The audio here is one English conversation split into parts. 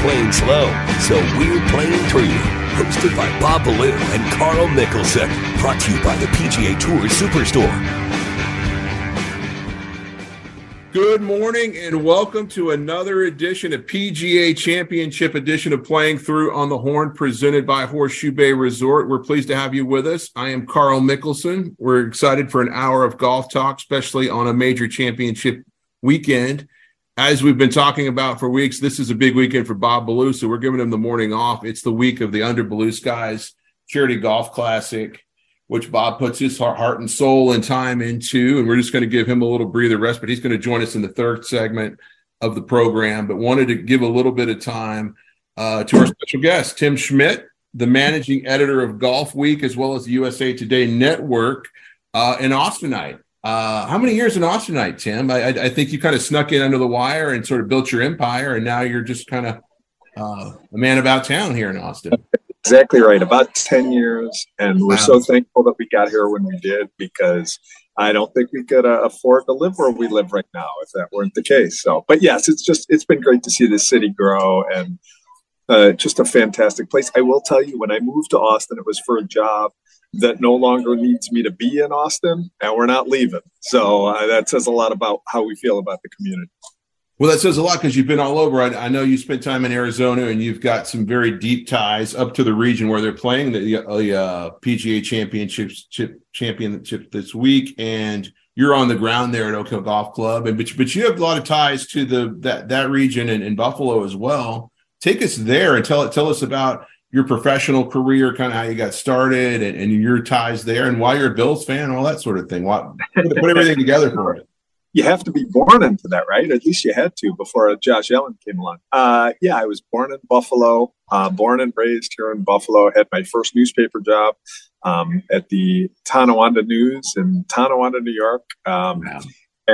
Playing slow, so we're playing through. Hosted by Bob Ballou and Carl Mickelson. Brought to you by the PGA Tour Superstore. Good morning and welcome to another edition of PGA Championship edition of Playing Through on the Horn presented by Horseshoe Bay Resort. We're pleased to have you with us. I am Carl Mickelson. We're excited for an hour of golf talk, especially on a major championship weekend. As we've been talking about for weeks, this is a big weekend for Bob Ballou, so we're giving him the morning off. It's the week of the Under Blue Skies Charity Golf Classic, which Bob puts his heart and soul and time into. And we're just going to give him a little breather rest, but he's going to join us in the third segment of the program. But wanted to give a little bit of time uh, to our special guest, Tim Schmidt, the managing editor of Golf Week, as well as the USA Today Network, uh, Austinite. Uh, how many years in Austinite, Tim? I, I, think you kind of snuck in under the wire and sort of built your empire, and now you're just kind of uh, a man about town here in Austin. Exactly right. About 10 years. And we're wow. so thankful that we got here when we did because I don't think we could uh, afford to live where we live right now if that weren't the case. So, but yes, it's just, it's been great to see this city grow and uh, just a fantastic place. I will tell you, when I moved to Austin, it was for a job that no longer needs me to be in Austin, and we're not leaving. So uh, that says a lot about how we feel about the community. Well, that says a lot because you've been all over. I, I, know you spent time in Arizona, and you've got some very deep ties up to the region where they're playing the, the uh, PGA Championship championship this week, and you're on the ground there at Oak Hill Golf Club. And but but you have a lot of ties to the that that region and, in Buffalo as well. Take us there and tell tell us about your professional career, kind of how you got started and, and, your ties there and why you're a Bills fan, all that sort of thing. What, put everything together for it. You have to be born into that, right? At least you had to before Josh Allen came along. Uh, yeah, I was born in Buffalo, uh, born and raised here in Buffalo. Had my first newspaper job um, at the Tonawanda News in Tonawanda, New York. Um,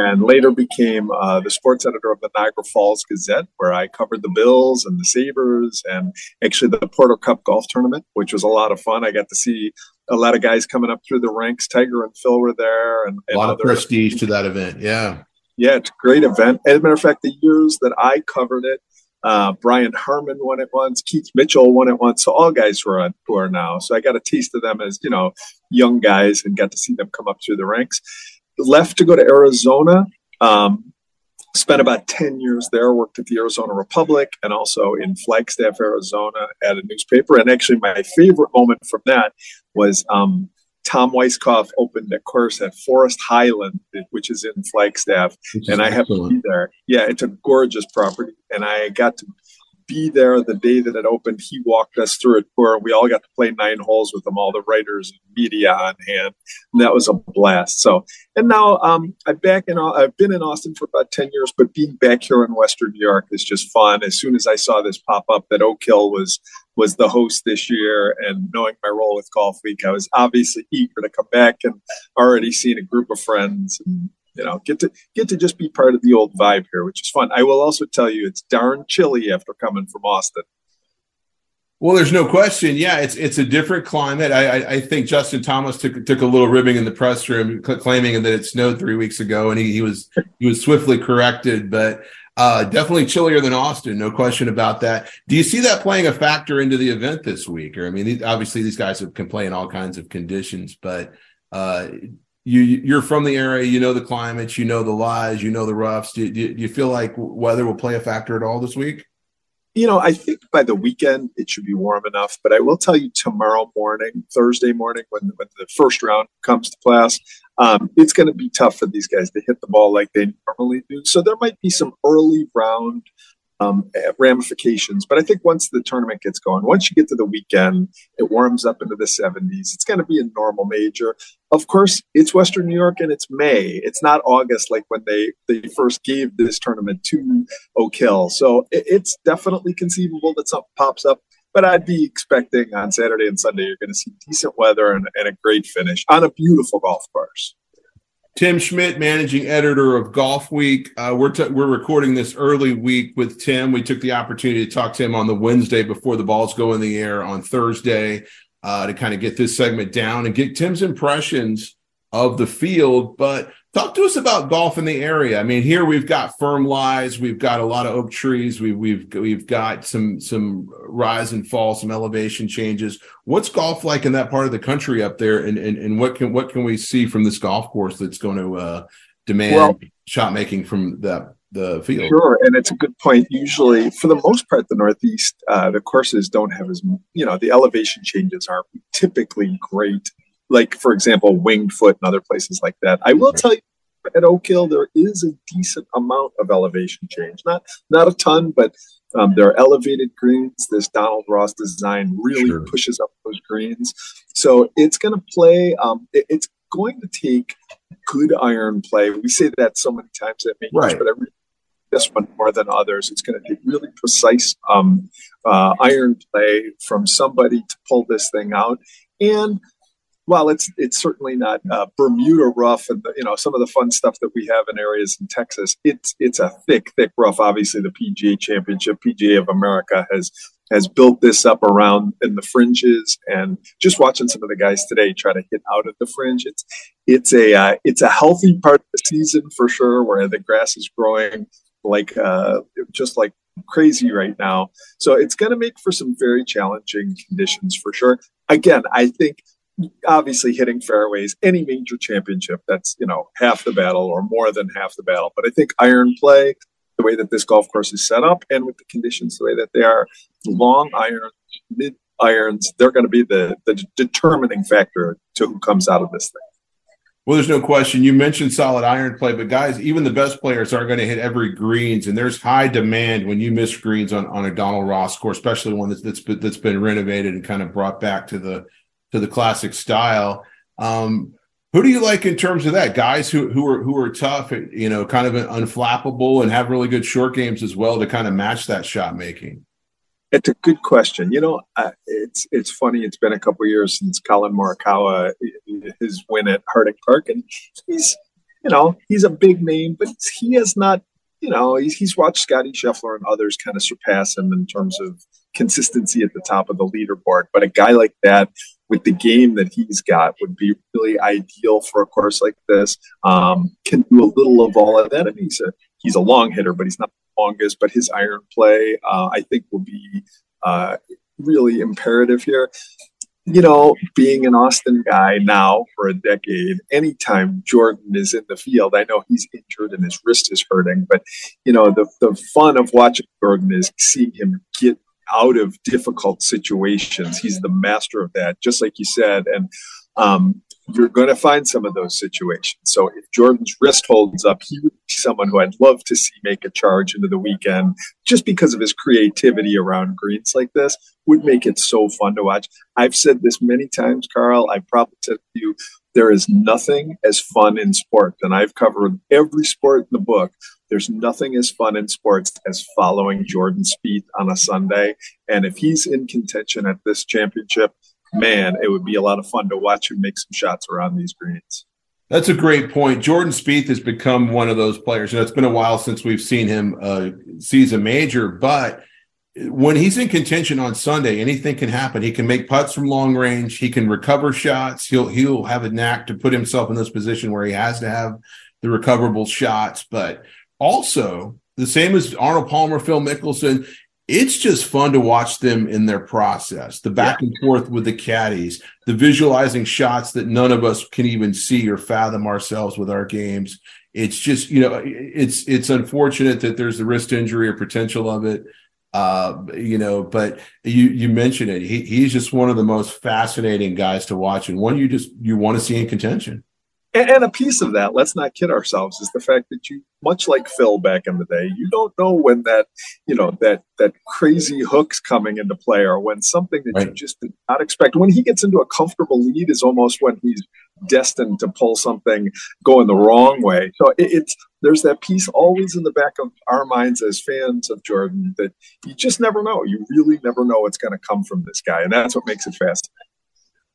and later became uh, the sports editor of the Niagara Falls Gazette, where I covered the Bills and the Sabres and actually the Porter Cup golf tournament, which was a lot of fun. I got to see a lot of guys coming up through the ranks. Tiger and Phil were there, and, and a lot of prestige to that event. Yeah, yeah, it's a great event. As a matter of fact, the years that I covered it, uh, Brian Harman won it once, Keith Mitchell won it once. So all guys were on tour now. So I got a taste of them as you know young guys and got to see them come up through the ranks left to go to Arizona. Um, spent about 10 years there, worked at the Arizona Republic and also in Flagstaff, Arizona at a newspaper. And actually, my favorite moment from that was um, Tom Weiskopf opened a course at Forest Highland, which is in Flagstaff. Which and I happened to be there. Yeah, it's a gorgeous property. And I got to be there the day that it opened. He walked us through a tour. We all got to play nine holes with him, all the writers and media on hand. And that was a blast. So, and now um, I'm back in, I've been in Austin for about 10 years, but being back here in Western New York is just fun. As soon as I saw this pop up that Oak Hill was, was the host this year and knowing my role with Golf Week, I was obviously eager to come back and already seen a group of friends and you know get to get to just be part of the old vibe here which is fun i will also tell you it's darn chilly after coming from austin well, there's no question. Yeah, it's it's a different climate. I, I, I think Justin Thomas took took a little ribbing in the press room, claiming that it snowed three weeks ago, and he, he was he was swiftly corrected. But uh, definitely chillier than Austin, no question about that. Do you see that playing a factor into the event this week? Or I mean, obviously these guys can play in all kinds of conditions, but uh, you you're from the area, you know the climate, you know the lies, you know the roughs. Do, do, do, you feel like weather will play a factor at all this week? You know, I think by the weekend it should be warm enough. But I will tell you, tomorrow morning, Thursday morning, when when the first round comes to class, um, it's going to be tough for these guys to hit the ball like they normally do. So there might be some early round um, ramifications. But I think once the tournament gets going, once you get to the weekend, it warms up into the 70s. It's going to be a normal major. Of course, it's Western New York and it's May. It's not August like when they, they first gave this tournament to Oak Hill. So it, it's definitely conceivable that something pops up. But I'd be expecting on Saturday and Sunday, you're going to see decent weather and, and a great finish on a beautiful golf course. Tim Schmidt, managing editor of Golf Week. Uh, we're t- we're recording this early week with Tim. We took the opportunity to talk to him on the Wednesday before the balls go in the air on Thursday uh, to kind of get this segment down and get Tim's impressions of the field. But Talk to us about golf in the area. I mean, here we've got firm lies, we've got a lot of oak trees, we, we've we've got some some rise and fall, some elevation changes. What's golf like in that part of the country up there, and and, and what can what can we see from this golf course that's going to uh, demand well, shot making from the the field? Sure, and it's a good point. Usually, for the most part, the Northeast, uh, the courses don't have as you know the elevation changes aren't typically great like for example winged foot and other places like that i will tell you at oak hill there is a decent amount of elevation change not not a ton but um, there are elevated greens this donald ross design really sure. pushes up those greens so it's going to play um, it, it's going to take good iron play we say that so many times at majors right. but every this one more than others. It's going to take really precise um, uh, iron play from somebody to pull this thing out. And well, it's it's certainly not uh, Bermuda rough and the, you know some of the fun stuff that we have in areas in Texas. It's it's a thick, thick rough. Obviously, the PGA Championship, PGA of America has has built this up around in the fringes, and just watching some of the guys today try to hit out of the fringe. It's it's a uh, it's a healthy part of the season for sure, where the grass is growing like uh, just like crazy right now. So it's going to make for some very challenging conditions for sure. Again, I think obviously hitting fairways, any major championship, that's, you know, half the battle or more than half the battle. But I think iron play, the way that this golf course is set up and with the conditions the way that they are, long irons, mid irons, they're going to be the, the determining factor to who comes out of this thing. Well, there's no question. You mentioned solid iron play, but guys, even the best players aren't going to hit every greens, and there's high demand when you miss greens on, on a Donald Ross course, especially one that's that's been, that's been renovated and kind of brought back to the to the classic style. Um, who do you like in terms of that? Guys who who are who are tough, you know, kind of unflappable and have really good short games as well to kind of match that shot making. It's a good question. You know, uh, it's it's funny. It's been a couple years since Collin Morikawa his win at Harding Park, and he's you know he's a big name, but he has not. You know, he's, he's watched Scotty Scheffler and others kind of surpass him in terms of consistency at the top of the leaderboard. But a guy like that with the game that he's got would be really ideal for a course like this. Um, can do a little of all of that. I mean, he's a he's a long hitter, but he's not the longest. But his iron play, uh, I think, will be uh, really imperative here. You know, being an Austin guy now for a decade, anytime Jordan is in the field, I know he's injured and his wrist is hurting, but you know, the the fun of watching Jordan is seeing him get out of difficult situations. He's the master of that, just like you said. And um, you're going to find some of those situations. So if Jordan's wrist holds up, he would be someone who I'd love to see make a charge into the weekend just because of his creativity around greens like this would make it so fun to watch. I've said this many times, Carl. I've probably said to you, there is nothing as fun in sport, and I've covered every sport in the book there's nothing as fun in sports as following Jordan Spieth on a Sunday. And if he's in contention at this championship, man, it would be a lot of fun to watch him make some shots around these greens. That's a great point. Jordan Spieth has become one of those players. You know, it's been a while since we've seen him uh, seize a major, but when he's in contention on Sunday, anything can happen. He can make putts from long range. He can recover shots. He'll he'll have a knack to put himself in this position where he has to have the recoverable shots. But also, the same as Arnold Palmer, Phil Mickelson, it's just fun to watch them in their process, the back yeah. and forth with the caddies, the visualizing shots that none of us can even see or fathom ourselves with our games. It's just, you know, it's it's unfortunate that there's the wrist injury or potential of it. Uh, you know, but you you mentioned it. He, he's just one of the most fascinating guys to watch and one you just you want to see in contention And, and a piece of that, let's not kid ourselves, is the fact that you, much like Phil back in the day, you don't know when that, you know, that that crazy hook's coming into play, or when something that right. you just did not expect. When he gets into a comfortable lead, is almost when he's destined to pull something going the wrong way. So it, it's there's that piece always in the back of our minds as fans of Jordan that you just never know. You really never know what's going to come from this guy, and that's what makes it fascinating.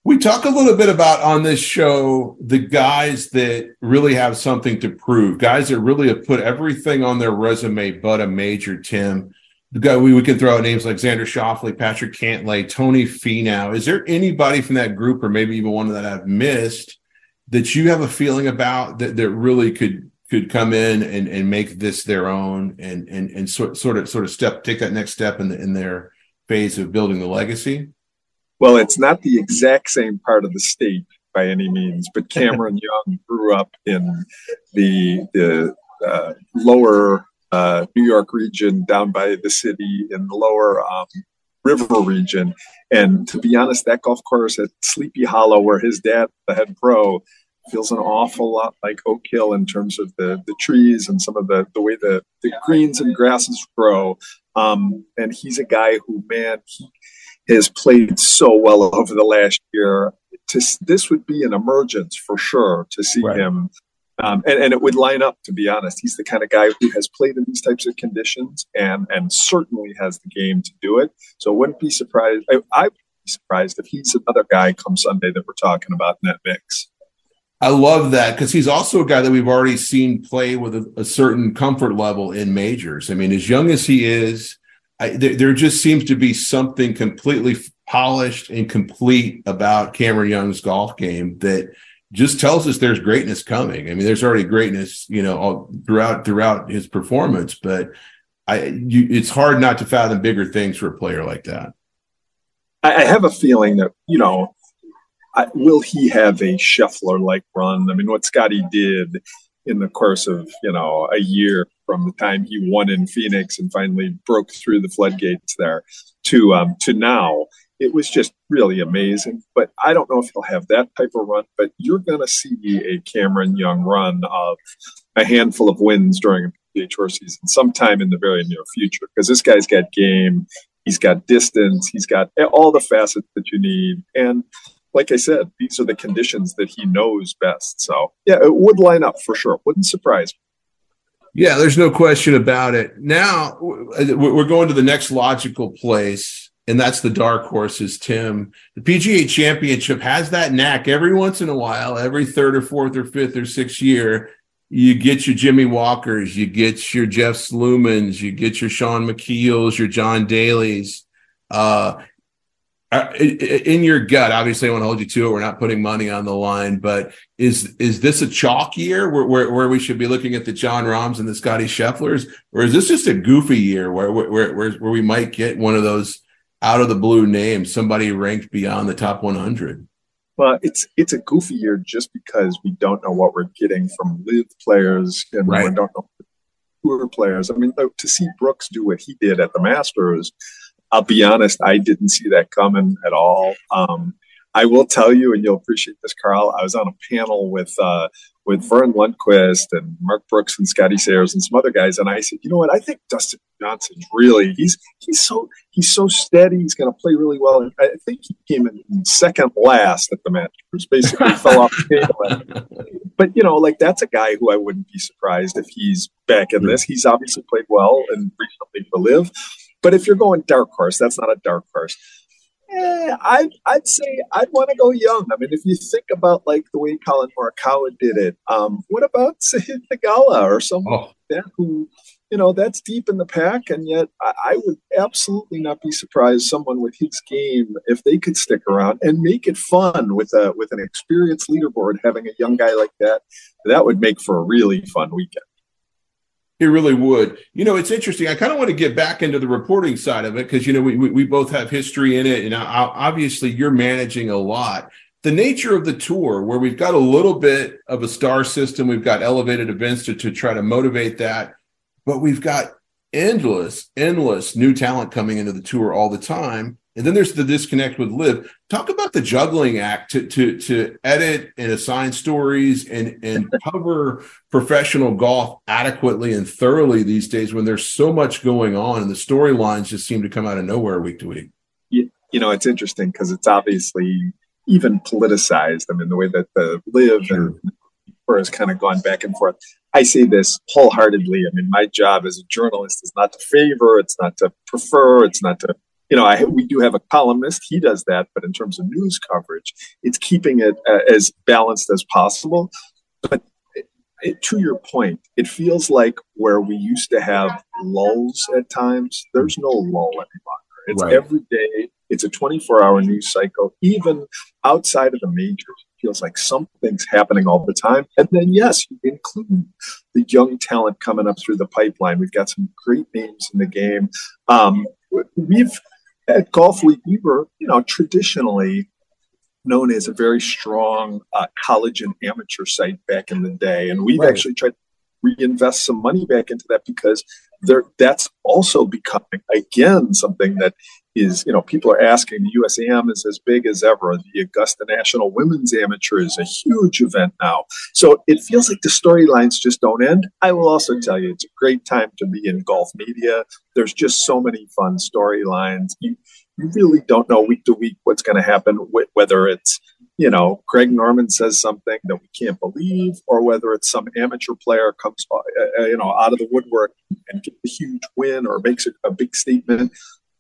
We talk a little bit about on this show the guys that really have something to prove, guys that really have put everything on their resume but a major. Tim, the guy we, we can throw out names like Xander Schauffele, Patrick Cantlay, Tony Finau. Is there anybody from that group, or maybe even one that I've missed, that you have a feeling about that that really could could come in and, and make this their own and and and sort sort of sort of step take that next step in the, in their phase of building the legacy? Well, it's not the exact same part of the state by any means, but Cameron Young grew up in the the uh, lower uh, New York region, down by the city, in the lower um, river region. And to be honest, that golf course at Sleepy Hollow, where his dad, the head pro, feels an awful lot like Oak Hill in terms of the the trees and some of the the way the, the greens and grasses grow. Um, and he's a guy who, man, he has played so well over the last year. To, this would be an emergence for sure to see right. him. Um, and, and, it would line up, to be honest. He's the kind of guy who has played in these types of conditions and, and certainly has the game to do it. So I wouldn't be surprised. I, I would be surprised if he's another guy come Sunday that we're talking about in that mix. I love that because he's also a guy that we've already seen play with a, a, certain comfort level in majors. I mean, as young as he is, I, there, there, just seems to be something completely polished and complete about Cameron Young's golf game that just tells us there's greatness coming. I mean, there's already greatness, you know, all throughout throughout his performance, but I, you, it's hard not to fathom bigger things for a player like that. I have a feeling that you know, I, will he have a Scheffler like run? I mean, what Scotty did in the course of you know a year from the time he won in Phoenix and finally broke through the floodgates there to um, to now. It was just really amazing. But I don't know if he'll have that type of run. But you're going to see a Cameron Young run of a handful of wins during a PGA Tour season sometime in the very near future because this guy's got game. He's got distance. He's got all the facets that you need. And like I said, these are the conditions that he knows best. So yeah, it would line up for sure. Wouldn't surprise me. Yeah, there's no question about it. Now we're going to the next logical place, and that's the dark horses, Tim. The PGA Championship has that knack every once in a while, every third or fourth or fifth or sixth year. You get your Jimmy Walkers, you get your Jeff Sluman's, you get your Shaun Micheels, your John Daly's. Uh, in your gut, obviously, I want to hold you to it. We're not putting money on the line, but is is this a chalk year where, where, where we should be looking at the Jon Rahms and the Scotty Schefflers, or is this just a goofy year where where where, where we might get one of those out of the blue names, somebody ranked beyond the top 100? Well, it's it's a goofy year just because we don't know what we're getting from LIV players and right. we don't know tour players. I mean, to see Brooks do what he did at the Masters I'll be honest, I didn't see that coming at all. Um, I will tell you, and you'll appreciate this, Carl. I was on a panel with uh, with Verne Lundquist and Mark Brooks and Scotty Sayers and some other guys, and I said, you know what? I think Dustin Johnson's really he's he's so he's so steady. He's going to play really well. And I think he came in second last at the Masters. Basically, fell off the table. But you know, like that's a guy who I wouldn't be surprised if he's back in this. He's obviously played well and recently for LIV. But if you're going dark horse, that's not a dark horse. Eh, I, I'd say I'd want to go young. I mean, if you think about like the way Collin Morikawa did it, um, what about Sahith Theegala or someone oh. like that who, you know, that's deep in the pack, and yet I, I would absolutely not be surprised someone with his game if they could stick around and make it fun with a with an experienced leaderboard. Having a young guy like that, that would make for a really fun weekend. It really would. You know, it's interesting. I kind of want to get back into the reporting side of it because, you know, we, we both have history in it. And obviously, you're managing a lot. The nature of the tour, where we've got a little bit of a star system, we've got elevated events to, to try to motivate that, but we've got endless, endless new talent coming into the tour all the time. And then there's the disconnect with LIV. Talk about the juggling act to to to edit and assign stories and and cover professional golf adequately and thoroughly these days when there's so much going on and the storylines just seem to come out of nowhere week to week. You, you know, it's interesting because it's obviously even politicized. I mean, the way that the LIV sure. and has kind of gone back and forth. I say this wholeheartedly. I mean, my job as a journalist is not to favor, it's not to prefer, it's not to, you know, I, we do have a columnist, he does that, but in terms of news coverage, it's keeping it uh, as balanced as possible. But it, it, to your point, it feels like where we used to have lulls at times, there's no lull anymore. It's right. every day. It's a 24 hour news cycle, even outside of the majors feels like something's happening all the time. And then, yes, you include the young talent coming up through the pipeline. We've got some great names in the game. Um, we've at Golf Week, we were, you know, traditionally known as a very strong uh, college and amateur site back in the day, and we've right. actually tried to reinvest some money back into that because there that's also becoming again something that is you know people are asking. The USAM is as big as ever. The Augusta National Women's Amateur is a huge event now. So it feels like the storylines just don't end. I will also tell you it's a great time to be in golf media. There's just so many fun storylines. You you really don't know week to week what's going to happen whether it's you know, Greg Norman says something that we can't believe, or whether it's some amateur player comes, uh, uh, you know, out of the woodwork and gets a huge win or makes a, a big statement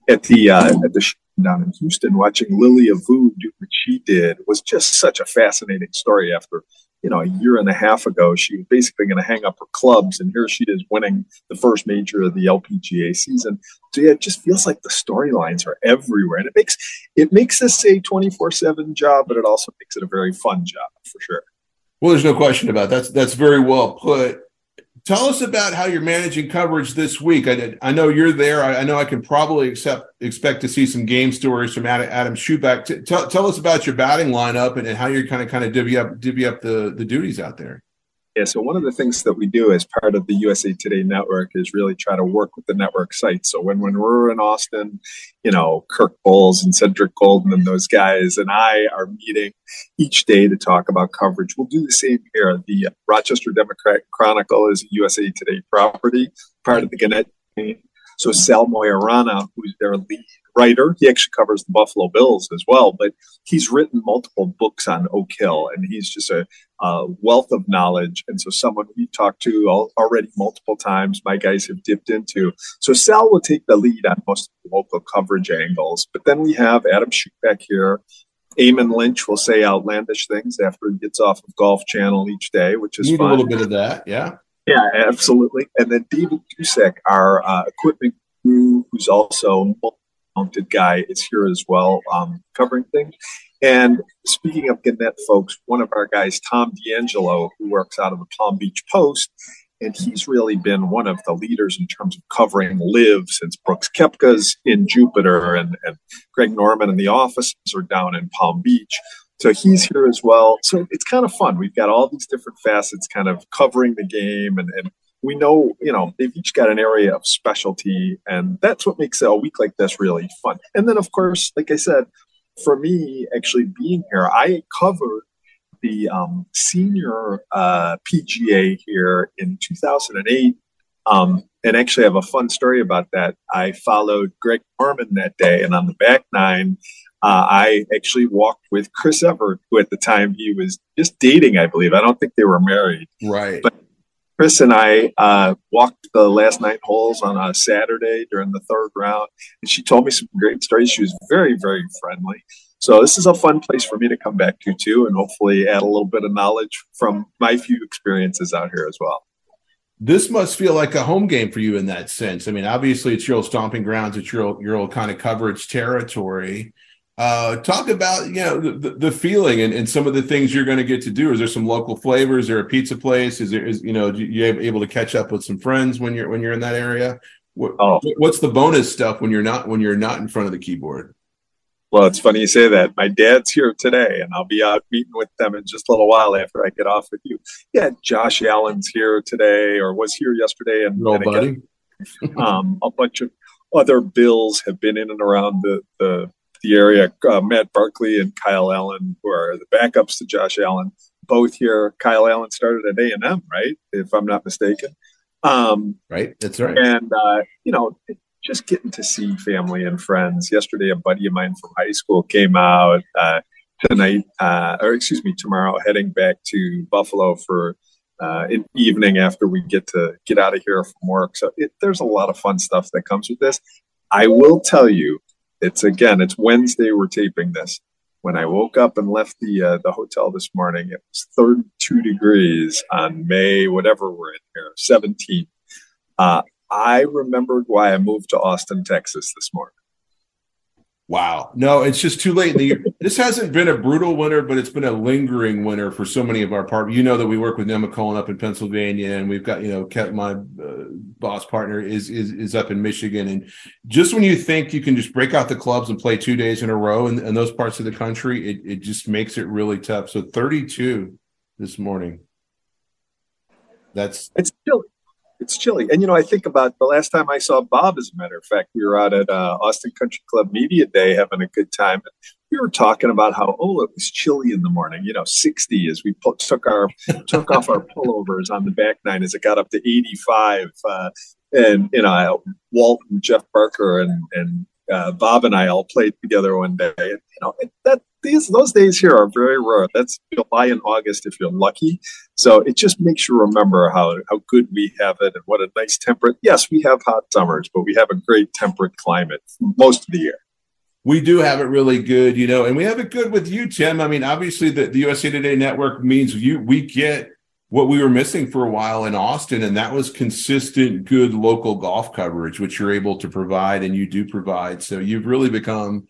at the uh, at the down in Houston. Watching Lilia Vu do what she did was just such a fascinating story. After you know, a year and a half ago, she was basically going to hang up her clubs, and here she is winning the first major of the LPGA season. So yeah, it just feels like the storylines are everywhere, and it makes it makes this a twenty four seven job, but it also makes it a very fun job for sure. Well, there's no question about that. that's that's very well put. Tell us about how you're managing coverage this week. I did, I know you're there. I, I, know I can probably accept, expect to see some game stories from Adam, Adam Schupak. T- tell, tell us about your batting lineup and, and how you're kind of kind of divvy up divvy up the the duties out there. Yeah, so one of the things that we do as part of the USA Today network is really try to work with the network sites. So when, when we're in Austin, you know, Kirk Bohls and Cedric Golden and those guys and I are meeting each day to talk about coverage. We'll do the same here. The Rochester Democrat Chronicle is a USA Today property, part of the Gannett so Sal Maiorana, who's their lead writer, he actually covers the Buffalo Bills as well, but he's written multiple books on Oak Hill, and he's just a, a wealth of knowledge. And so someone we talked to already multiple times, my guys have dipped into. So Sal will take the lead on most of the local coverage angles, but then we have Adam Schupak here. Eamon Lynch will say outlandish things after he gets off of Golf Channel each day, which is a little bit of that, yeah. Yeah, absolutely. And then David Dusek, our uh, equipment crew, who's also a talented guy, is here as well, um, covering things. And speaking of Gannett folks, one of our guys, Tom D'Angelo, who works out of the Palm Beach Post, and he's really been one of the leaders in terms of covering LIV since Brooks Koepka's in Jupiter and, and Greg Norman and the offices are down in Palm Beach. So he's here as well. So it's kind of fun. We've got all these different facets kind of covering the game and, and we know, you know, they've each got an area of specialty and that's what makes a week like this really fun. And then of course, like I said, for me actually being here, I covered the um, senior uh, PGA here in 2008. Um, and actually, I have a fun story about that. I followed Greg Norman that day, and on the back nine, uh, I actually walked with Chris Evert, who at the time he was just dating, I believe. I don't think they were married. Right. But Chris and I uh, walked the last night holes on a Saturday during the third round, and she told me some great stories. She was very, very friendly. So this is a fun place for me to come back to too, and hopefully add a little bit of knowledge from my few experiences out here as well. This must feel like a home game for you in that sense. I mean, obviously it's your old stomping grounds, it's your old, your old kind of coverage territory. Uh, talk about you know the, the feeling and, and some of the things you're going to get to do. Is there some local flavors? Is there a pizza place? Is there is you know you able to catch up with some friends when you're when you're in that area? What, oh. What's the bonus stuff when you're not when you're not in front of the keyboard? Well, it's funny you say that. My dad's here today, and I'll be out meeting with them in just a little while after I get off with you. Yeah, Josh Allen's here today, or was here yesterday, and, and Um, a bunch of other Bills have been in and around the the, the area. Uh, Matt Barkley and Kyle Allen, who are the backups to Josh Allen, both here. Kyle Allen started at A and M, right? If I'm not mistaken. Um, right, that's right. And uh, you know, just getting to see family and friends. Yesterday, a buddy of mine from high school came out. Uh, tonight, uh, or excuse me, tomorrow, heading back to Buffalo for uh, an evening after we get to get out of here from work. So it, there's a lot of fun stuff that comes with this. I will tell you, it's again, it's Wednesday. We're taping this. When I woke up and left the uh, the hotel this morning, it was 32 degrees on May, whatever we're in here, 17. Uh, I remembered why I moved to Austin, Texas this morning. Wow. No, it's just too late in the year. this hasn't been a brutal winter, but it's been a lingering winter for so many of our partners. You know that we work with Nemacolin up in Pennsylvania, and we've got, you know, kept my uh, boss partner is, is is up in Michigan. And just when you think you can just break out the clubs and play two days in a row in, in those parts of the country, it, it just makes it really tough. So 32 this morning. That's it's still it's chilly. And you know, I think about the last time I saw Bob. As a matter of fact, we were out at uh, Austin Country Club Media Day having a good time. And we were talking about how oh, it was chilly in the morning. You know, sixty as we put, took our took off our pullovers on the back nine as it got up to eighty five. Uh, and you know, Walt and Jeff Barker and and uh, Bob and I all played together one day. And, you know, that these those days here are very rare. That's July and August if you're lucky. So it just makes you remember how how good we have it and what a nice temperate. Yes, we have hot summers, but we have a great temperate climate most of the year. We do have it really good, you know, and we have it good with you, Tim. I mean, obviously, the, the USA Today network means you we get what we were missing for a while in Austin, and that was consistent, good local golf coverage, which you're able to provide, and you do provide. So you've really become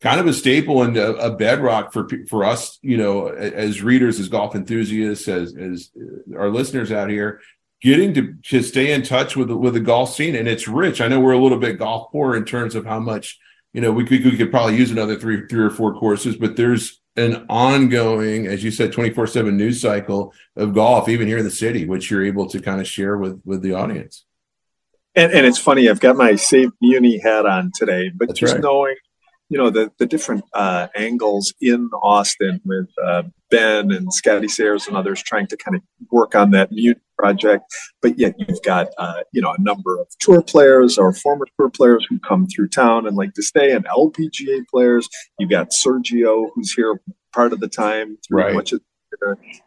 kind of a staple and a, a, bedrock for for us, you know, as readers, as golf enthusiasts, as as our listeners out here, getting to to stay in touch with with the golf scene, and it's rich. I know we're a little bit golf poor in terms of how much you know we could we could probably use another three three or four courses, but there's an ongoing, as you said, 24 7 news cycle of golf, even here in the city, which you're able to kind of share with with the audience. And, and it's funny, I've got my Save Muni hat on today, but That's just right. knowing, you know, the, the different uh, angles in Austin with uh, Ben and Scotty Sayers and others trying to kind of work on that Muni project. But yet you've got, uh, you know, a number of tour players or former tour players who come through town and like to stay, and LPGA players. You've got Sergio, who's here part of the time through right. much of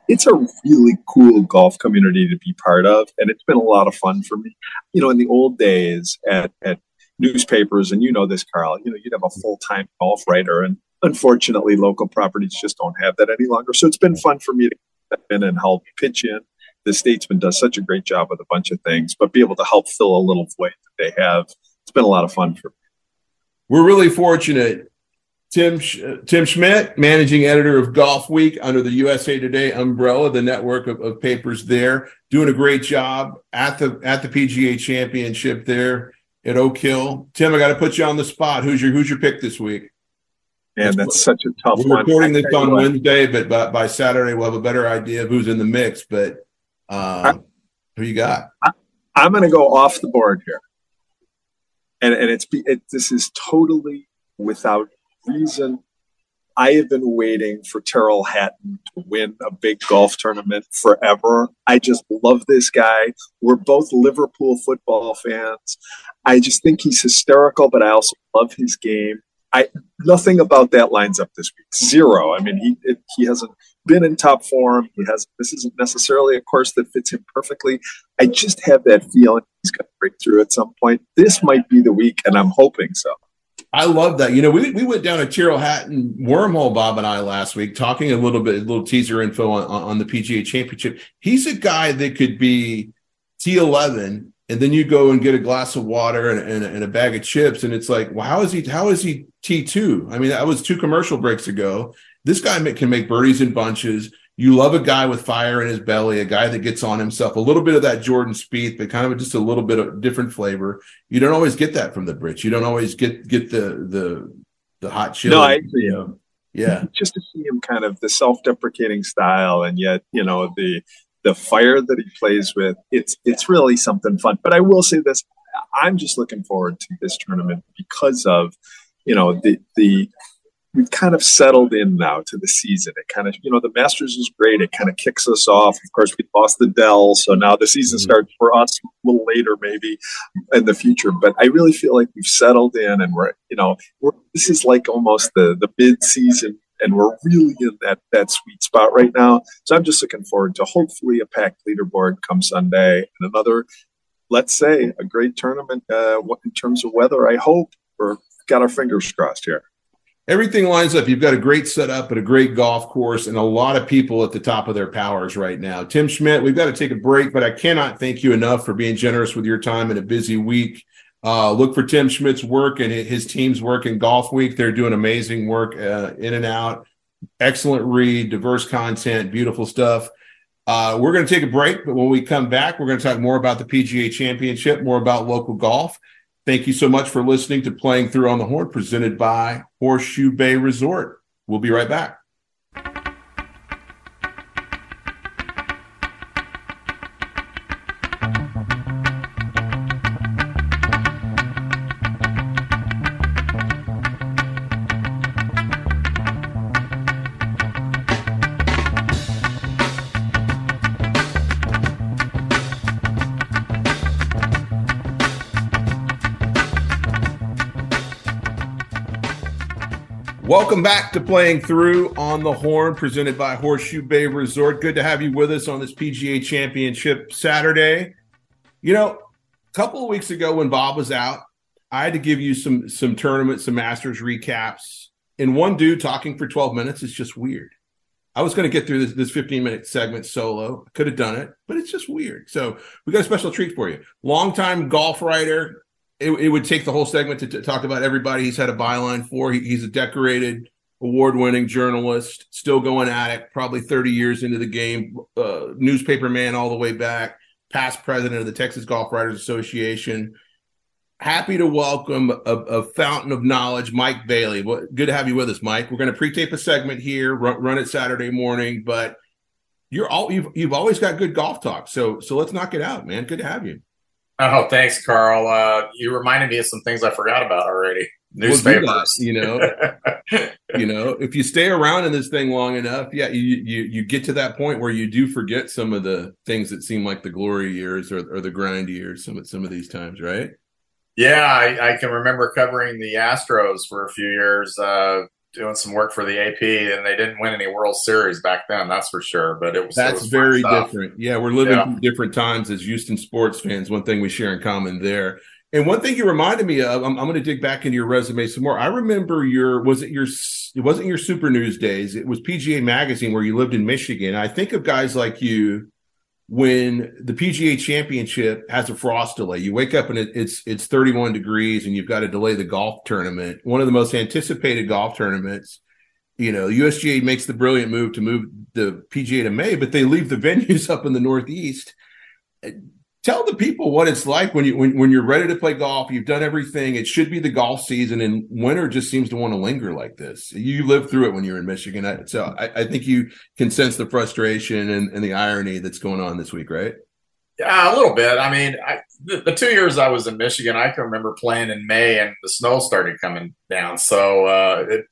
it's a really cool golf community to be part of and it's been a lot of fun for me you know in the old days at, at newspapers and you know this carl you know you'd have a full-time golf writer and unfortunately local properties just don't have that any longer. So it's been fun for me to step in and help pitch in. The statesman does such a great job with a bunch of things but be able to help fill a little void that they have it's been a lot of fun for me. We're really fortunate. Tim uh, Tim Schmidt, managing editor of Golf Week under the USA Today umbrella, the network of, of, papers there, doing a great job at the at the PGA Championship there at Oak Hill. Tim, I got to put you on the spot. Who's your Who's your pick this week? Man, that's such a tough We're one. recording this on Wednesday, but by, by, Saturday we'll have a better idea of who's in the mix. But uh, who you got? I, am going to go off the board here, and and it's it, this is totally without reason I have been waiting for Tyrrell Hatton to win a big golf tournament forever. I just love this guy. We're both Liverpool football fans. I just think he's hysterical, but I also love his game. I nothing about that lines up this week. Zero. I mean, he it, he hasn't been in top form. He has. This isn't necessarily a course that fits him perfectly. I just have that feeling he's going to break through at some point. This might be the week, and I'm hoping so. I love that. You know, we, we went down a Tyrrell Hatton wormhole, Bob and I, last week, talking a little bit, a little teaser info on, on the PGA Championship. He's a guy that could be T11, and then you go and get a glass of water and, and, and a bag of chips, and it's like, well, how is he? How is he T2? I mean, that was two commercial breaks ago. This guy can make birdies in bunches. You love a guy with fire in his belly, a guy that gets on himself, a little bit of that Jordan Spieth, but kind of just a little bit of different flavor. You don't always get that from the Brits. You don't always get get the the the hot chili. No, I agree. You know, yeah, just to see him kind of the self-deprecating style, and yet you know the the fire that he plays with. It's it's really something fun. But I will say this: I'm just looking forward to this tournament because of, you know, the the we've kind of settled in now to the season. It kind of, you know, the Masters is great. It kind of kicks us off. Of course, we lost the Dell, so now the season mm-hmm. starts for us a little later, maybe in the future. But I really feel like we've settled in, and we're, you know, we're, this is like almost the the mid season. And we're really in that that sweet spot right now. So I'm just looking forward to hopefully a packed leaderboard come Sunday and another, let's say, a great tournament uh, in terms of weather. I hope we're got our fingers crossed here everything lines up. You've got a great setup and a great golf course and a lot of people at the top of their powers right now. Tim Schmidt, we've got to take a break, but I cannot thank you enough for being generous with your time in a busy week. Uh, look for Tim Schmidt's work and his team's work in Golf Week. They're doing amazing work uh, in and out. Excellent read, diverse content, beautiful stuff. Uh, we're going to take a break, but when we come back, we're going to talk more about the PGA Championship, more about local golf. Thank you so much for listening to Playing Through on the Horn, presented by Horseshoe Bay Resort. We'll be right back. Welcome back to Playing Through on the Horn, presented by Horseshoe Bay Resort. Good to have you with us on this PGA Championship Saturday. You know, a couple of weeks ago when Bob was out, I had to give you some some tournaments, some Masters recaps. And one dude talking for 12 minutes is just weird. I was going to get through this, this 15 minute segment solo. I could have done it, but it's just weird. So we got a special treat for you. Longtime golf writer, it, it would take the whole segment to, to, talk about everybody he's had a byline for. He, he's a decorated, award-winning journalist, still going at it. Probably 30 years into the game, uh, newspaper man all the way back, past president of the Texas Golf Writers Association. Happy to welcome a, a fountain of knowledge, Mike Bailey. Well, good to have you with us, Mike. We're going to pre-tape a segment here, run, run it Saturday morning, but you're all you've you've always got good golf talk. So so let's knock it out, man. Good to have you. Oh, thanks, Carl. Uh, you reminded me of some things I forgot about already. Newspapers, well, you know, you know, if you stay around in this thing long enough, yeah, you, you you get to that point where you do forget some of the things that seem like the glory years or, or the grind years. Some of some of these times, right? Yeah, I, I can remember covering the Astros for a few years. Uh, doing some work for the AP, and they didn't win any World Series back then. That's for sure. But it was that's it was very different. Yeah, we're living yeah. different times as Houston sports fans. One thing we share in common there. And one thing you reminded me of, I'm, I'm going to dig back into your resume some more. I remember your was it your it wasn't your Super News days. It was PGA Magazine where you lived in Michigan. I think of guys like you when the PGA Championship has a frost delay. You wake up and it, it's it's 31 degrees and you've got to delay the golf tournament. One of the most anticipated golf tournaments. You know, USGA makes the brilliant move to move the PGA to May, but they leave the venues up in the Northeast tell the people what it's like when you when, when you're ready to play golf you've done everything it should be the golf season and winter just seems to want to linger like this. You lived through it when you were in michigan so i, I think you can sense the frustration and, and, the irony that's going on this week right? Yeah a little bit. I mean I, the, the, two years i was in michigan i can remember playing in may and the snow started coming down so uh, it,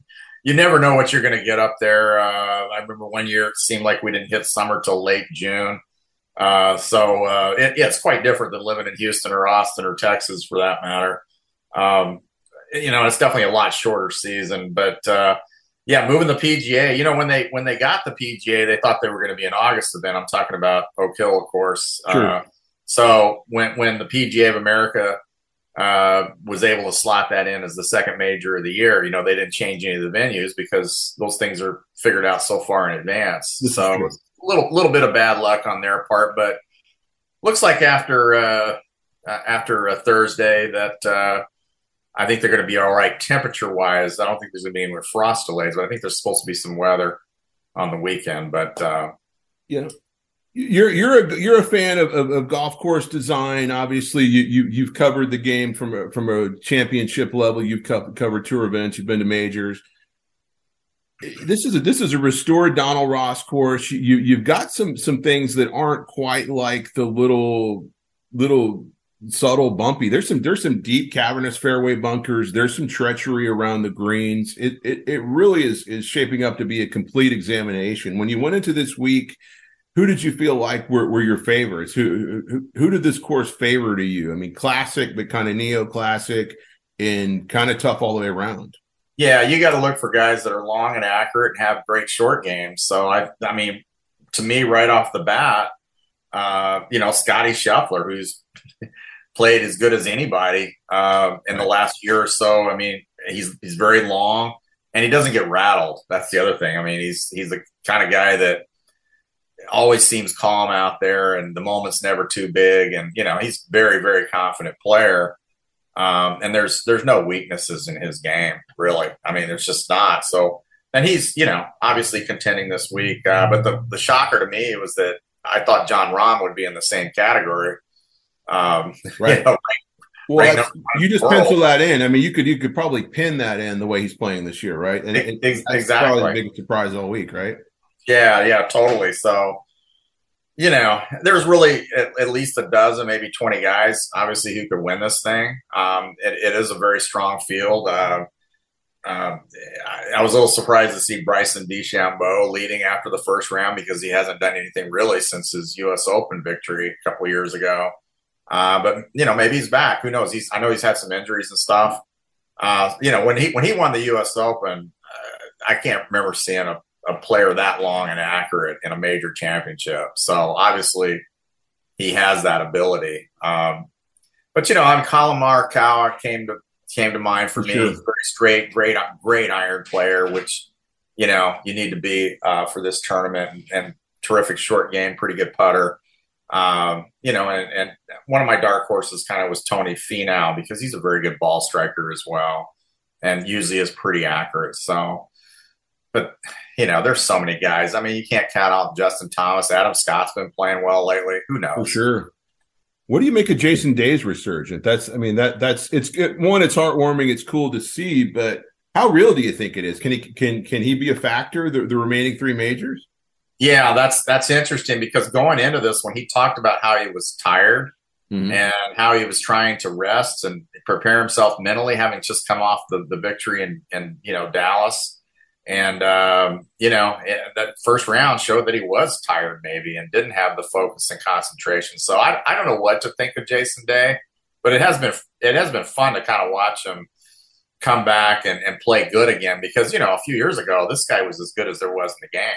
you never know what you're going to get up there. Uh, i remember one year it seemed like we didn't hit summer till late june uh, so uh, it, yeah, it's quite different than living in Houston or Austin or Texas for that matter. Um, you know, it's definitely a lot shorter season, but uh, yeah, moving the PGA. You know, when they when they got the PGA, they thought they were going to be an August event. I'm talking about Oak Hill, of course. Uh, so when when the PGA of America uh, was able to slot that in as the second major of the year. You know, they didn't change any of the venues because those things are figured out so far in advance. This so little little bit of bad luck on their part, but looks like after uh, uh after a Thursday that uh, I think they're going to be all right temperature wise. I don't think there's going to be any more frost delays, but I think there's supposed to be some weather on the weekend. But uh, yeah, you're you're a you're a fan of, of, of, golf course design. Obviously, you, you you've covered the game from a, from a championship level. You've co- covered tour events. You've been to majors this is a this is a restored Donald Ross course. You you've got some some things that aren't quite like the little little subtle, bumpy. There's some there's some deep cavernous fairway bunkers. There's some treachery around the greens. It it it really is is shaping up to be a complete examination. When you went into this week, who did you feel like were, were your favorites? Who, who who did this course favor to you? I mean, classic, but kind of neoclassic, and kind of tough all the way around. Yeah, you got to look for guys that are long and accurate and have great short games. So I, I mean, to me, right off the bat, uh, you know, Scottie Scheffler, who's played as good as anybody uh, in the last year or so. I mean, he's he's very long and he doesn't get rattled. That's the other thing. I mean, he's he's the kind of guy that always seems calm out there, and the moment's never too big. And you know, he's very very confident player. Um, and there's there's no weaknesses in his game, really. I mean, there's just not. So, and he's you know obviously contending this week. Uh, but the the shocker to me was that I thought Jon Rahm would be in the same category. Um, right. You know, well, right you just pencil that in. I mean, you could you could probably pin that in the way he's playing this year, right? And, and exactly, probably the biggest surprise all week, right? Yeah, yeah, totally. So you know, there's really at, at, least a dozen, maybe 20 guys, obviously, who could win this thing. Um, it, it is a very strong field. Uh, uh, I was a little surprised to see Bryson DeChambeau leading after the first round because he hasn't done anything really since his U.S. Open victory a couple years ago. Uh, but you know, maybe he's back. Who knows? He's I know he's had some injuries and stuff. Uh, you know, when he when he won the U.S. Open, uh, I can't remember seeing a a player that long and accurate in a major championship. So obviously he has that ability. Um, but you know, I'm Collin Morikawa came to came to mind for, for me. Sure. Very straight, great, great iron player, which you know you need to be uh, for this tournament, and, and, terrific short game, pretty good putter. Um, you know, and, and, one of my dark horses kind of was Tony Finau because he's a very good ball striker as well, and usually is pretty accurate. So, but you know, there's so many guys. I mean, you can't count out Justin Thomas. Adam Scott's been playing well lately. Who knows? For sure. What do you make of Jason Day's resurgence? That's, I mean, that that's it's one. It's heartwarming. It's cool to see, but how real do you think it is? Can he can can he be a factor the, the remaining three majors? Yeah, that's that's interesting because going into this, when he talked about how he was tired mm-hmm. and how he was trying to rest and prepare himself mentally, having just come off the, the victory in, in you know Dallas and, um, you know, that first round showed that he was tired maybe and didn't have the focus and concentration. So I, I don't know what to think of Jason Day, but it has been, it has been fun to kind of watch him come back and, and play good again because, you know, a few years ago, this guy was as good as there was in the game.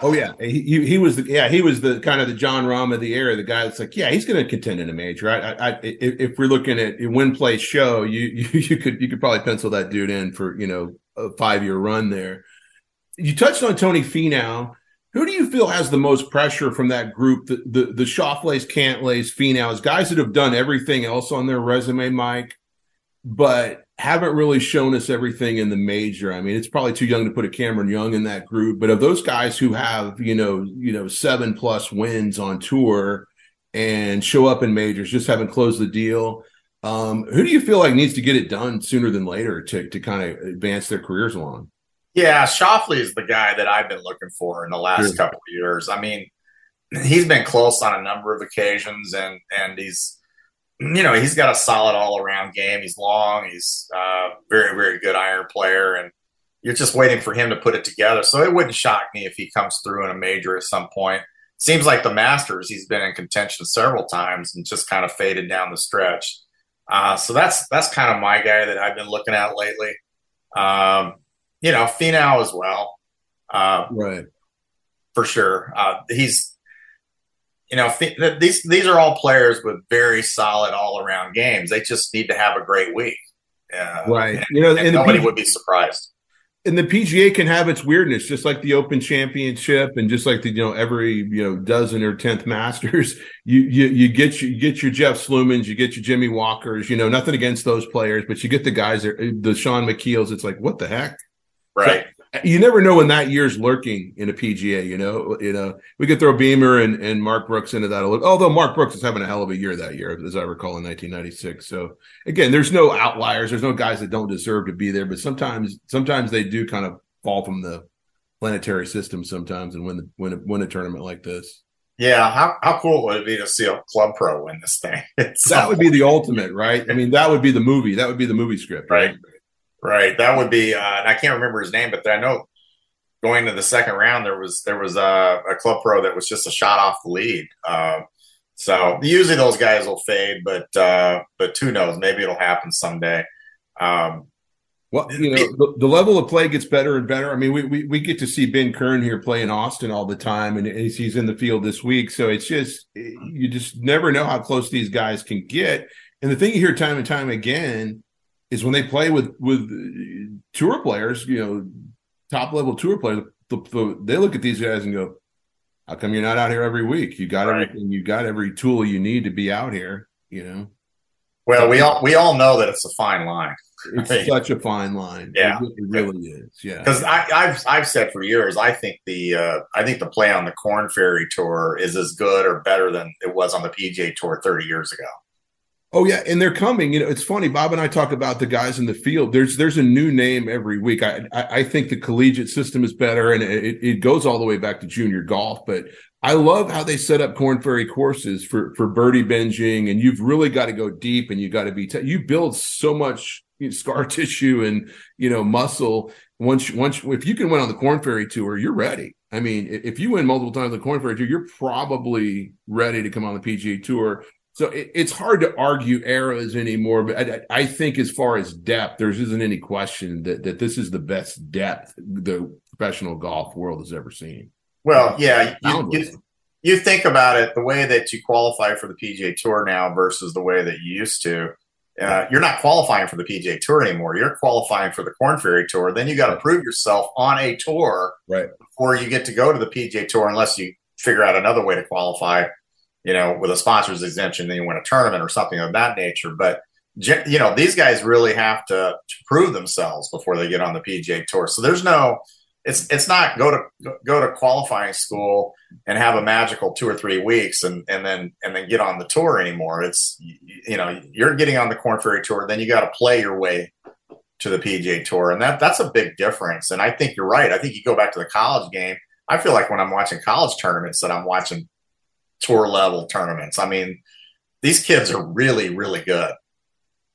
Oh yeah, he, he was the yeah he was the kind of the Jon Rahm of the era, the guy that's like yeah he's going to contend in a major. I, I, I, if we're looking at win play show, you, you you could you could probably pencil that dude in for you know a five year run there. You touched on Tony Finau. Who do you feel has the most pressure from that group? The the, the Schauffele's, Cantlays, Finau's, guys that have done everything else on their resume, Mike, but haven't really shown us everything in the major. I mean, it's probably too young to put a Cameron Young in that group, but of those guys who have you know you know seven plus wins on tour and show up in majors, just haven't closed the deal. Um, who do you feel like needs to get it done sooner than later to to kind of advance their careers along? Yeah, Schauffele is the guy that I've been looking for in the last sure. couple of years. I mean, he's been close on a number of occasions, and and he's you know he's got a solid all around game. He's long. He's uh, very very good iron player, and you're just waiting for him to put it together. So it wouldn't shock me if he comes through in a major at some point. Seems like the Masters, he's been in contention several times and just kind of faded down the stretch. Uh, so that's that's kind of my guy that I've been looking at lately. Um, you know, Finau as well. Uh, right. For sure. Uh, he's, you know, these these are all players with very solid all around games. They just need to have a great week. Uh, right. And, you know, and nobody would be surprised and the PGA can have its weirdness, just like the Open Championship, and just like the you know every you know dozen or tenth Masters. You you you get your, you get your Jeff Slumans, you get your Jimmy Walkers. You know nothing against those players, but you get the guys that the Shaun Micheels. It's like what the heck, right? So, you never know when that year's lurking in a PGA. You know, you know, we could throw Beamer and, and Mark Brooks into that a little. Although Mark Brooks is having a hell of a year that year, as I recall in 1996. So again, there's no outliers. There's no guys that don't deserve to be there, but sometimes sometimes they do kind of fall from the planetary system sometimes and win the win a, win a tournament like this. Yeah, how, how cool would it be to see a club pro win this thing? It's that would be the ultimate, right? I mean, that would be the movie. That would be the movie script, right? Right. That would be. Uh, and I can't remember his name, but I know going to the second round there was there was a, a club pro that was just a shot off the lead. Uh, so usually those guys will fade, but uh, but who knows? Maybe it'll happen someday. Um, well, you know, the, the, level of play gets better and better. I mean, we, we, we get to see Ben Kern here play in Austin all the time, and he's in the field this week. So it's just, you just never know how close these guys can get. And the thing you hear time and time again is when they play with, with tour players, you know, top level tour players, the, the, they look at these guys and go, how come you're not out here every week? You got right. everything, you got every tool you need to be out here, you know? Well, we all, we all know that it's a fine line. It's right. such a fine line. Yeah, it, really is. Yeah, because I've I've said for years, I think the uh, I think the play on the Korn Ferry Tour is as good or better than it was on the PGA Tour 30 years ago. Oh yeah, and they're coming. You know, it's funny. Bob and I talk about the guys in the field. There's there's a new name every week. I I, I think the collegiate system is better, and it, it goes all the way back to junior golf. But I love how they set up Korn Ferry courses for for birdie binging, and you've really got to go deep, and you got to be. T- you build so much scar tissue and you know muscle. Once once if you can win on the Korn Ferry Tour, you're ready. I mean, if you win multiple times on the Korn Ferry Tour, you're probably ready to come on the PGA Tour. So it, it's hard to argue eras anymore, but I, I, think as far as depth, there isn't any question that that this is the best depth the professional golf world has ever seen. Well, yeah, you, you, you think about it, the way that you qualify for the PGA Tour now versus the way that you used to uh, you're not qualifying for the PGA Tour anymore. You're qualifying for the Korn Ferry Tour. Then you got to prove yourself on a tour right. before you get to go to the PGA Tour, unless you figure out another way to qualify. You know, with a sponsor's exemption, then you win a tournament or something of that nature. But you know, these guys really have to, to prove themselves before they get on the PGA Tour. So there's no it's it's not go to go to qualifying school and have a magical two or three weeks and and then and then get on the tour anymore. It's you know you're getting on the Korn Ferry Tour, then you got to play your way to the PGA Tour, and that that's a big difference. And I think you're right. I think you go back to the college game. I feel like when I'm watching college tournaments that I'm watching tour level tournaments. I mean, these kids are really really good.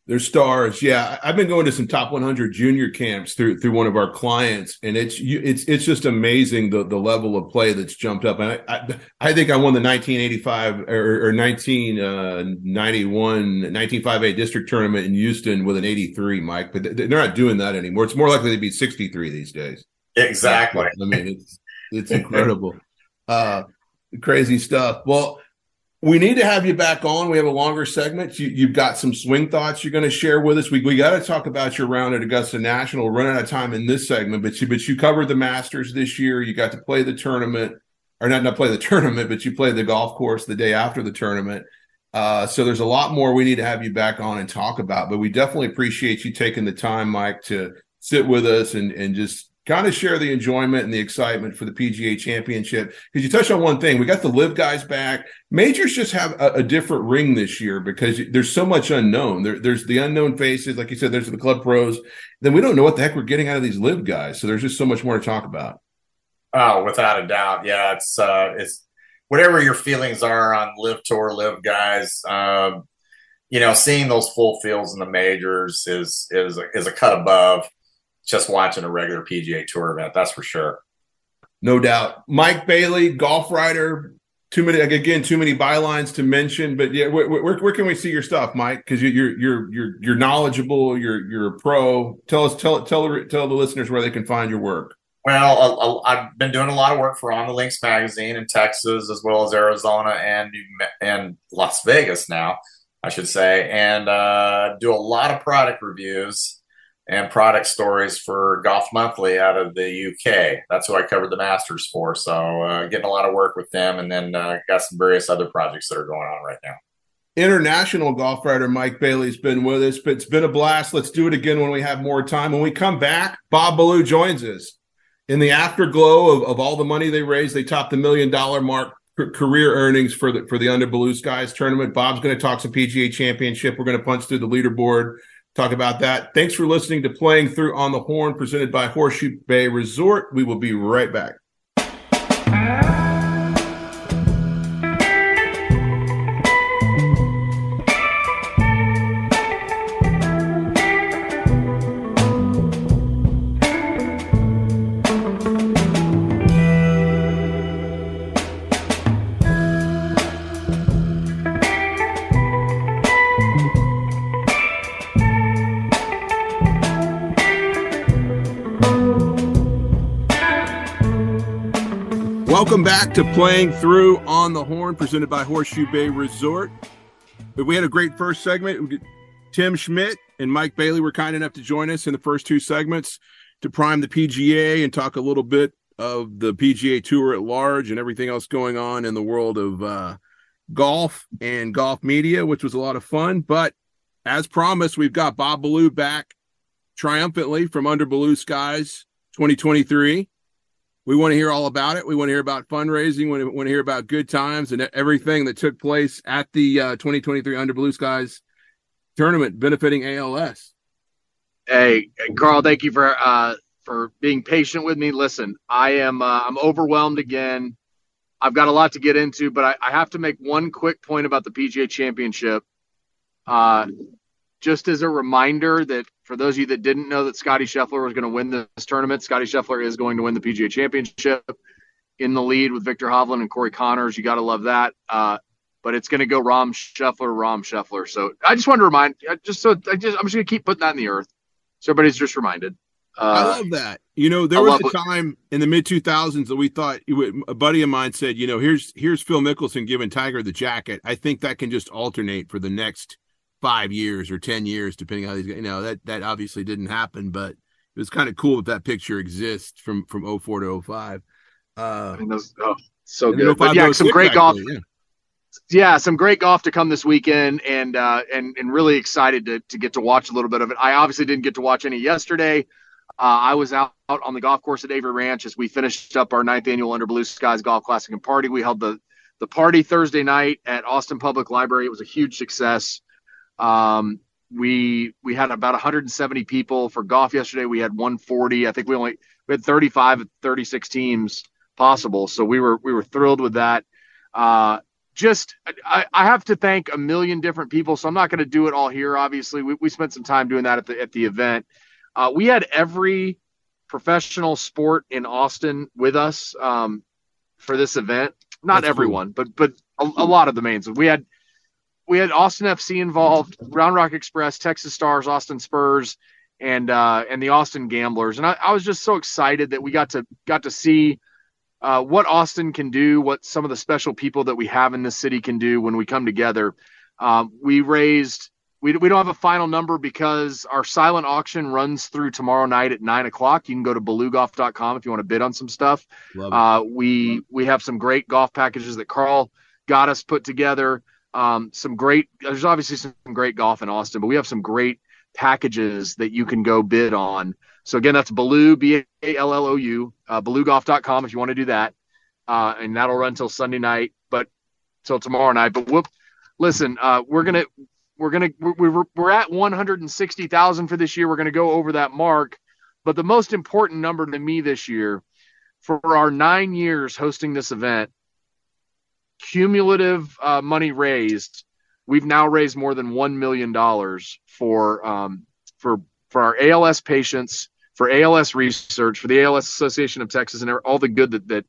They're stars. Yeah, I've been going to some top 100 junior camps through through one of our clients, and it's it's it's just amazing the the level of play that's jumped up. And I I, I think I won the 1985 or, or 1991 uh, 1958 district tournament in Houston with an 83, Mike. But they're not doing that anymore. It's more likely to be 63 these days. Exactly. I mean, it's it's incredible, uh, crazy stuff. Well we need to have you back on. We have a longer segment. You, have got some swing thoughts you're going to share with us. We, we got to talk about your round at Augusta National. We're running out of time in this segment, but you, but you covered the Masters this year. You got to play the tournament, or not not play the tournament, but you played the golf course the day after the tournament. Uh, so there's a lot more we need to have you back on and talk about. But we definitely appreciate you taking the time, Mike, to sit with us and and just kind of share the enjoyment and the excitement for the PGA Championship. Because you touched on one thing, we got the LIV guys back. Majors just have a, a different ring this year because there's so much unknown. There, there's the unknown faces, like you said. There's the club pros. Then we don't know what the heck we're getting out of these LIV guys. So there's just so much more to talk about. Oh, without a doubt, yeah. It's uh, it's whatever your feelings are on LIV tour, LIV guys. Um, you know, seeing those full fields in the majors is is is a cut above just watching a regular PGA Tour event. That's for sure. No doubt. Mike Bailey, golf writer. Too many again, too many bylines to mention, but yeah, where, where, where can we see your stuff, Mike? Because you're you're you're you're knowledgeable. You're you're a pro. Tell us, tell tell tell the listeners where they can find your work. Well, I've been doing a lot of work for On the Links magazine in Texas, as well as Arizona and and Las Vegas now, I should say, and uh, do a lot of product reviews and product stories for Golf Monthly out of the UK. That's who I covered the Masters for. So uh, getting a lot of work with them, and then uh, got some various other projects that are going on right now. International golf writer Mike Bailey's been with us, but it's been a blast. Let's do it again when we have more time. When we come back, Bob Ballou joins us. In the afterglow of, of all the money they raised, they topped the million dollar mark career earnings for the for the Under Blue Skies tournament. Bob's going to talk some PGA Championship. We're going to punch through the leaderboard talk about that. Thanks for listening to Playing Through on the Horn, presented by Horseshoe Bay Resort. We will be right back. Welcome back to Playing Through on the Horn, presented by Horseshoe Bay Resort. We had a great first segment. Tim Schmidt and Mike Bailey were kind enough to join us in the first two segments to prime the PGA and talk a little bit of the PGA Tour at large and everything else going on in the world of uh, golf and golf media, which was a lot of fun. But as promised, we've got Bob Ballou back triumphantly from Under Blue Skies 2023 we want to hear all about it. We want to hear about fundraising. We want to hear about good times and everything that took place at the uh, 2023 Under Blue Skies tournament benefiting ALS. Hey, Carl, thank you for uh, for being patient with me. Listen, I am uh, I'm overwhelmed again. I've got a lot to get into, but I, I have to make one quick point about the PGA Championship. Uh, just as a reminder that for those of you that didn't know that Scottie Scheffler was going to win this tournament, Scottie Scheffler is going to win the PGA Championship in the lead with Viktor Hovland and Corey Conners. You got to love that. Uh, but it's going to go Rahm Scheffler, Rahm Scheffler. So I just wanted to remind, just so I just I'm just going to keep putting that in the earth, so everybody's just reminded. Uh, I love that. You know, there I was a time in the mid 2000s that we thought a buddy of mine said, you know, here's here's Phil Mickelson giving Tiger the jacket. I think that can just alternate for the next five years or 10 years, depending how these, you know, that, that obviously didn't happen, but it was kind of cool that that picture exists from, from 04 to 05. Uh, those, oh, so good. But yeah, some great golf. Yeah. yeah. some great golf to come this weekend and, uh, and, and really excited to, to get to watch a little bit of it. I obviously didn't get to watch any yesterday. Uh, I was out, out on the golf course at Avery Ranch as we finished up our ninth annual Under Blue Skies Golf Classic and Party. We held the the party Thursday night at Austin Public Library. It was a huge success. Um, we we had about 170 people for golf yesterday. We had 140. I think we only we had 35 36 teams possible. So we were we were thrilled with that. Uh, just I, I have to thank a million different people. So I'm not going to do it all here. Obviously, we, we spent some time doing that at the at the event. Uh, we had every professional sport in Austin with us um, for this event. Not That's everyone, cool. but but a, a, lot of the mains. We had we had Austin FC involved, Round Rock Express, Texas Stars, Austin Spurs, and uh, and the Austin Gamblers. And I, I, was just so excited that we got to got to see uh, what Austin can do, what some of the special people that we have in this city can do when we come together. Um, we raised. We, we don't have a final number because our silent auction runs through tomorrow night at nine o'clock. You can go to ballougolf.com if you want to bid on some stuff. Uh, we we have some great golf packages that Carl got us put together. Um, some great, there's obviously some great golf in Austin, but we have some great packages that you can go bid on. So again, that's Ballou, B A L L O U, uh, ballougolf.com if you want to do that. Uh, and that'll run till Sunday night, but till tomorrow night. But whoop, listen, uh, we're to, we're to, we're, we're at 160,000 for this year. We're to go over that mark. But the most important number to me this year for our nine years hosting this event cumulative uh, money raised, we've now raised more than one million dollars for um, for for our ALS patients, for ALS research, for the ALS Association of Texas, and all the good that that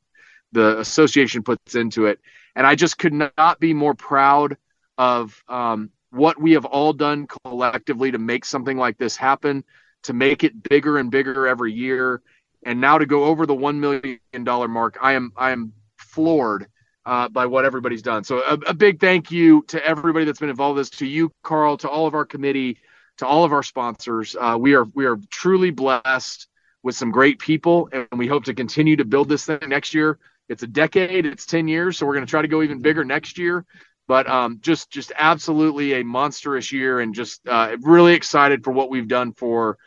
the association puts into it. And I just could not be more proud of um, what we have all done collectively to make something like this happen, to make it bigger and bigger every year, and now to go over the one million dollar mark. I am I am floored uh, by what everybody's done. So a, a, big thank you to everybody that's been involved with this, to you, Carl, to all of our committee, to all of our sponsors. Uh, we are we are truly blessed with some great people, and we hope to continue to build this thing next year. It's a decade, it's ten years, so we're going to try to go even bigger next year. But um, just just absolutely a monstrous year, and just uh, really excited for what we've done for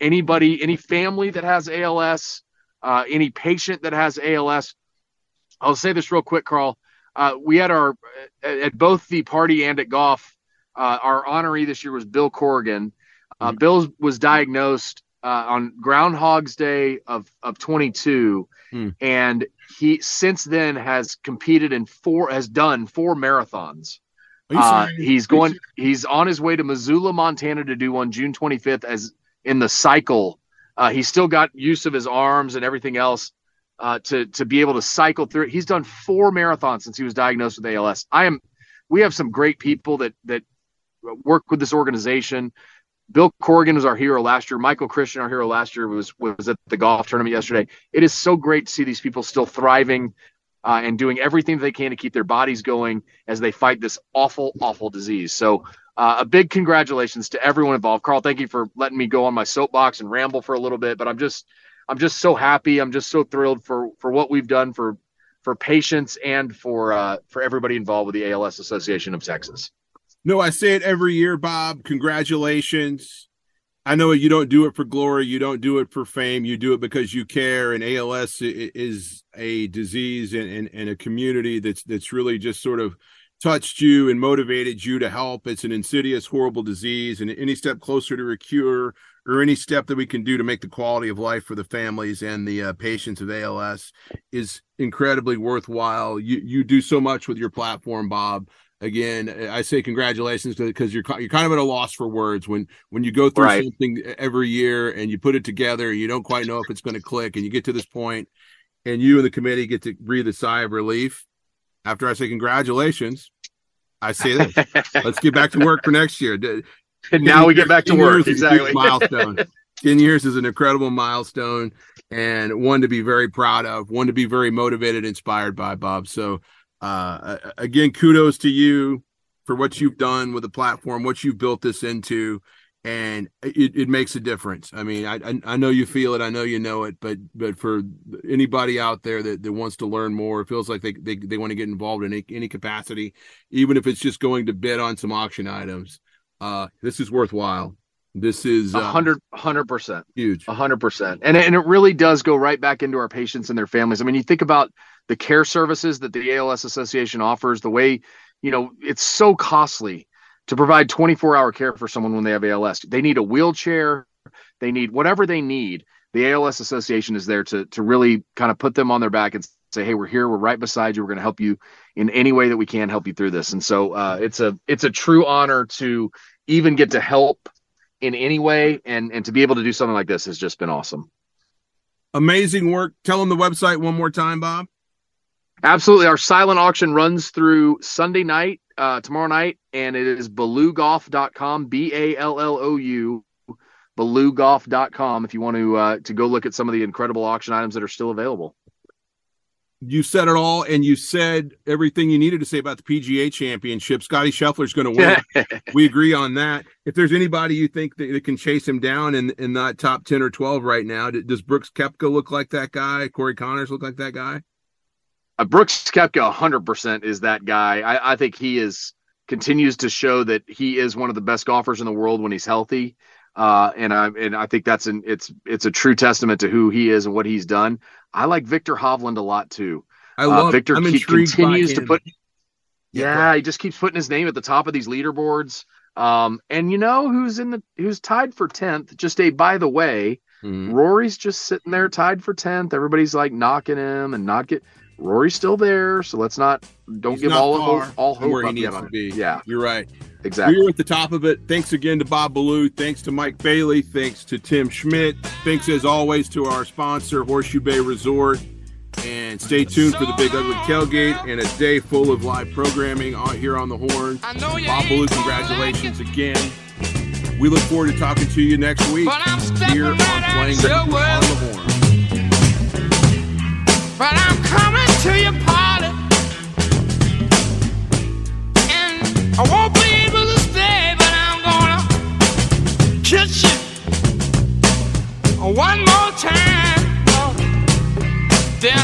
anybody, any family that has ALS, uh, any patient that has ALS I'll say this real quick, Carl. Uh, we had our at both the party and at golf. Uh, our honoree this year was Bill Corrigan. Uh, mm-hmm. Bill was diagnosed uh, on Groundhog's Day of of 22, mm. and he since then has competed in four, has done four marathons. Uh, he's going. He's on his way to Missoula, Montana, to do one June 25th as in the cycle. Uh, he's still got use of his arms and everything else uh, to to be able to cycle through it. He's done four marathons since he was diagnosed with ALS. I am. We have some great people that that work with this organization. Bill Corrigan was our hero last year. Michael Christian, our hero last year, was was at the golf tournament yesterday. It is so great to see these people still thriving uh, and doing everything they can to keep their bodies going as they fight this awful, awful disease. So, uh, a big congratulations to everyone involved. Carl, thank you for letting me go on my soapbox and ramble for a little bit. But I'm just, I'm just so happy. I'm just so thrilled for for what we've done for for patients and for uh, for everybody involved with the ALS Association of Texas. No, I say it every year, Bob. Congratulations. I know you don't do it for glory, you don't do it for fame, you do it because you care. And ALS is a disease and, and, a community that's that's really just sort of touched you and motivated you to help. It's an insidious, horrible disease, and any step closer to a cure or any step that we can do to make the quality of life for the families and the uh, patients of ALS is incredibly worthwhile. You you do so much with your platform, Bob again i say congratulations because you're you're kind of at a loss for words when when you go through right. something every year and you put it together you don't quite know if it's going to click and you get to this point and you and the committee get to breathe a sigh of relief after i say congratulations i say this let's get back to work for next year and now we get back to work. Exactly. milestone. 10 years is an incredible milestone and one to be very proud of one to be very motivated inspired by bob. So uh, again, kudos to you for what you've done with the platform, what you've built this into, and it, it makes a difference. I mean, I, I know you feel it, I know you know it, but but for anybody out there that, that wants to learn more, it feels like they, they, they want to get involved in any, any capacity, even if it's just going to bid on some auction items, uh, this is worthwhile. This is a uh, hundred, hundred percent huge, a hundred percent, and and it really does go right back into our patients and their families. I mean, you think about the care services that the ALS Association offers, the way, you know, it's so costly to provide 24 hour care for someone when they have ALS. They need a wheelchair, they need whatever they need. The ALS Association is there to, to really kind of put them on their back and say, Hey, we're here. We're right beside you. We're going to help you in any way that we can help you through this. And so, uh, it's a, it's a true honor to even get to help in any way. And, and to be able to do something like this has just been awesome. Amazing work. Tell them the website one more time, Bob. Absolutely. Our silent auction runs through Sunday night, uh, tomorrow night, and it is ballougolf.com, B A L L O U, ballougolf.com if you want to uh, to go look at some of the incredible auction items that are still available. You said it all, and you said everything you needed to say about the PGA Championship. Scottie Scheffler's going to win. we agree on that. If there's anybody you think that, that, can chase him down in in that top ten or twelve right now, does Brooks Koepka look like that guy? Corey Conners look like that guy? uh, Brooks Koepka 100% is that guy. I, I, think he is continues to show that he is one of the best golfers in the world when he's healthy. Uh, and I and I think that's an it's it's a true testament to who he is and what he's done. I like Viktor Hovland a lot too. I love uh, Viktor. he continues to put. Yeah, yeah he just keeps putting his name at the top of these leaderboards. Um, and you know who's in the who's tied for tenth? Just a by the way, mm-hmm. Rory's just sitting there tied for tenth. Everybody's like knocking him and not get. Rory's still there, so let's not don't He's give all hope, all hope where he needs to be. Yeah, you're right. Exactly. We're at the top of it. Thanks again to Bob Ballou. Thanks to Mike Bailey. Thanks to Tim Schmidt. Thanks as always to our sponsor, Horseshoe Bay Resort. And stay tuned for the Big Ugly Tailgate and a day full of live programming on here on the Horn. Bob Ballou, congratulations again. We look forward to talking to you next week here on Playing on the Horn. But I'm coming to your party. And I won't be able to stay, but I'm gonna kiss you one more time. Then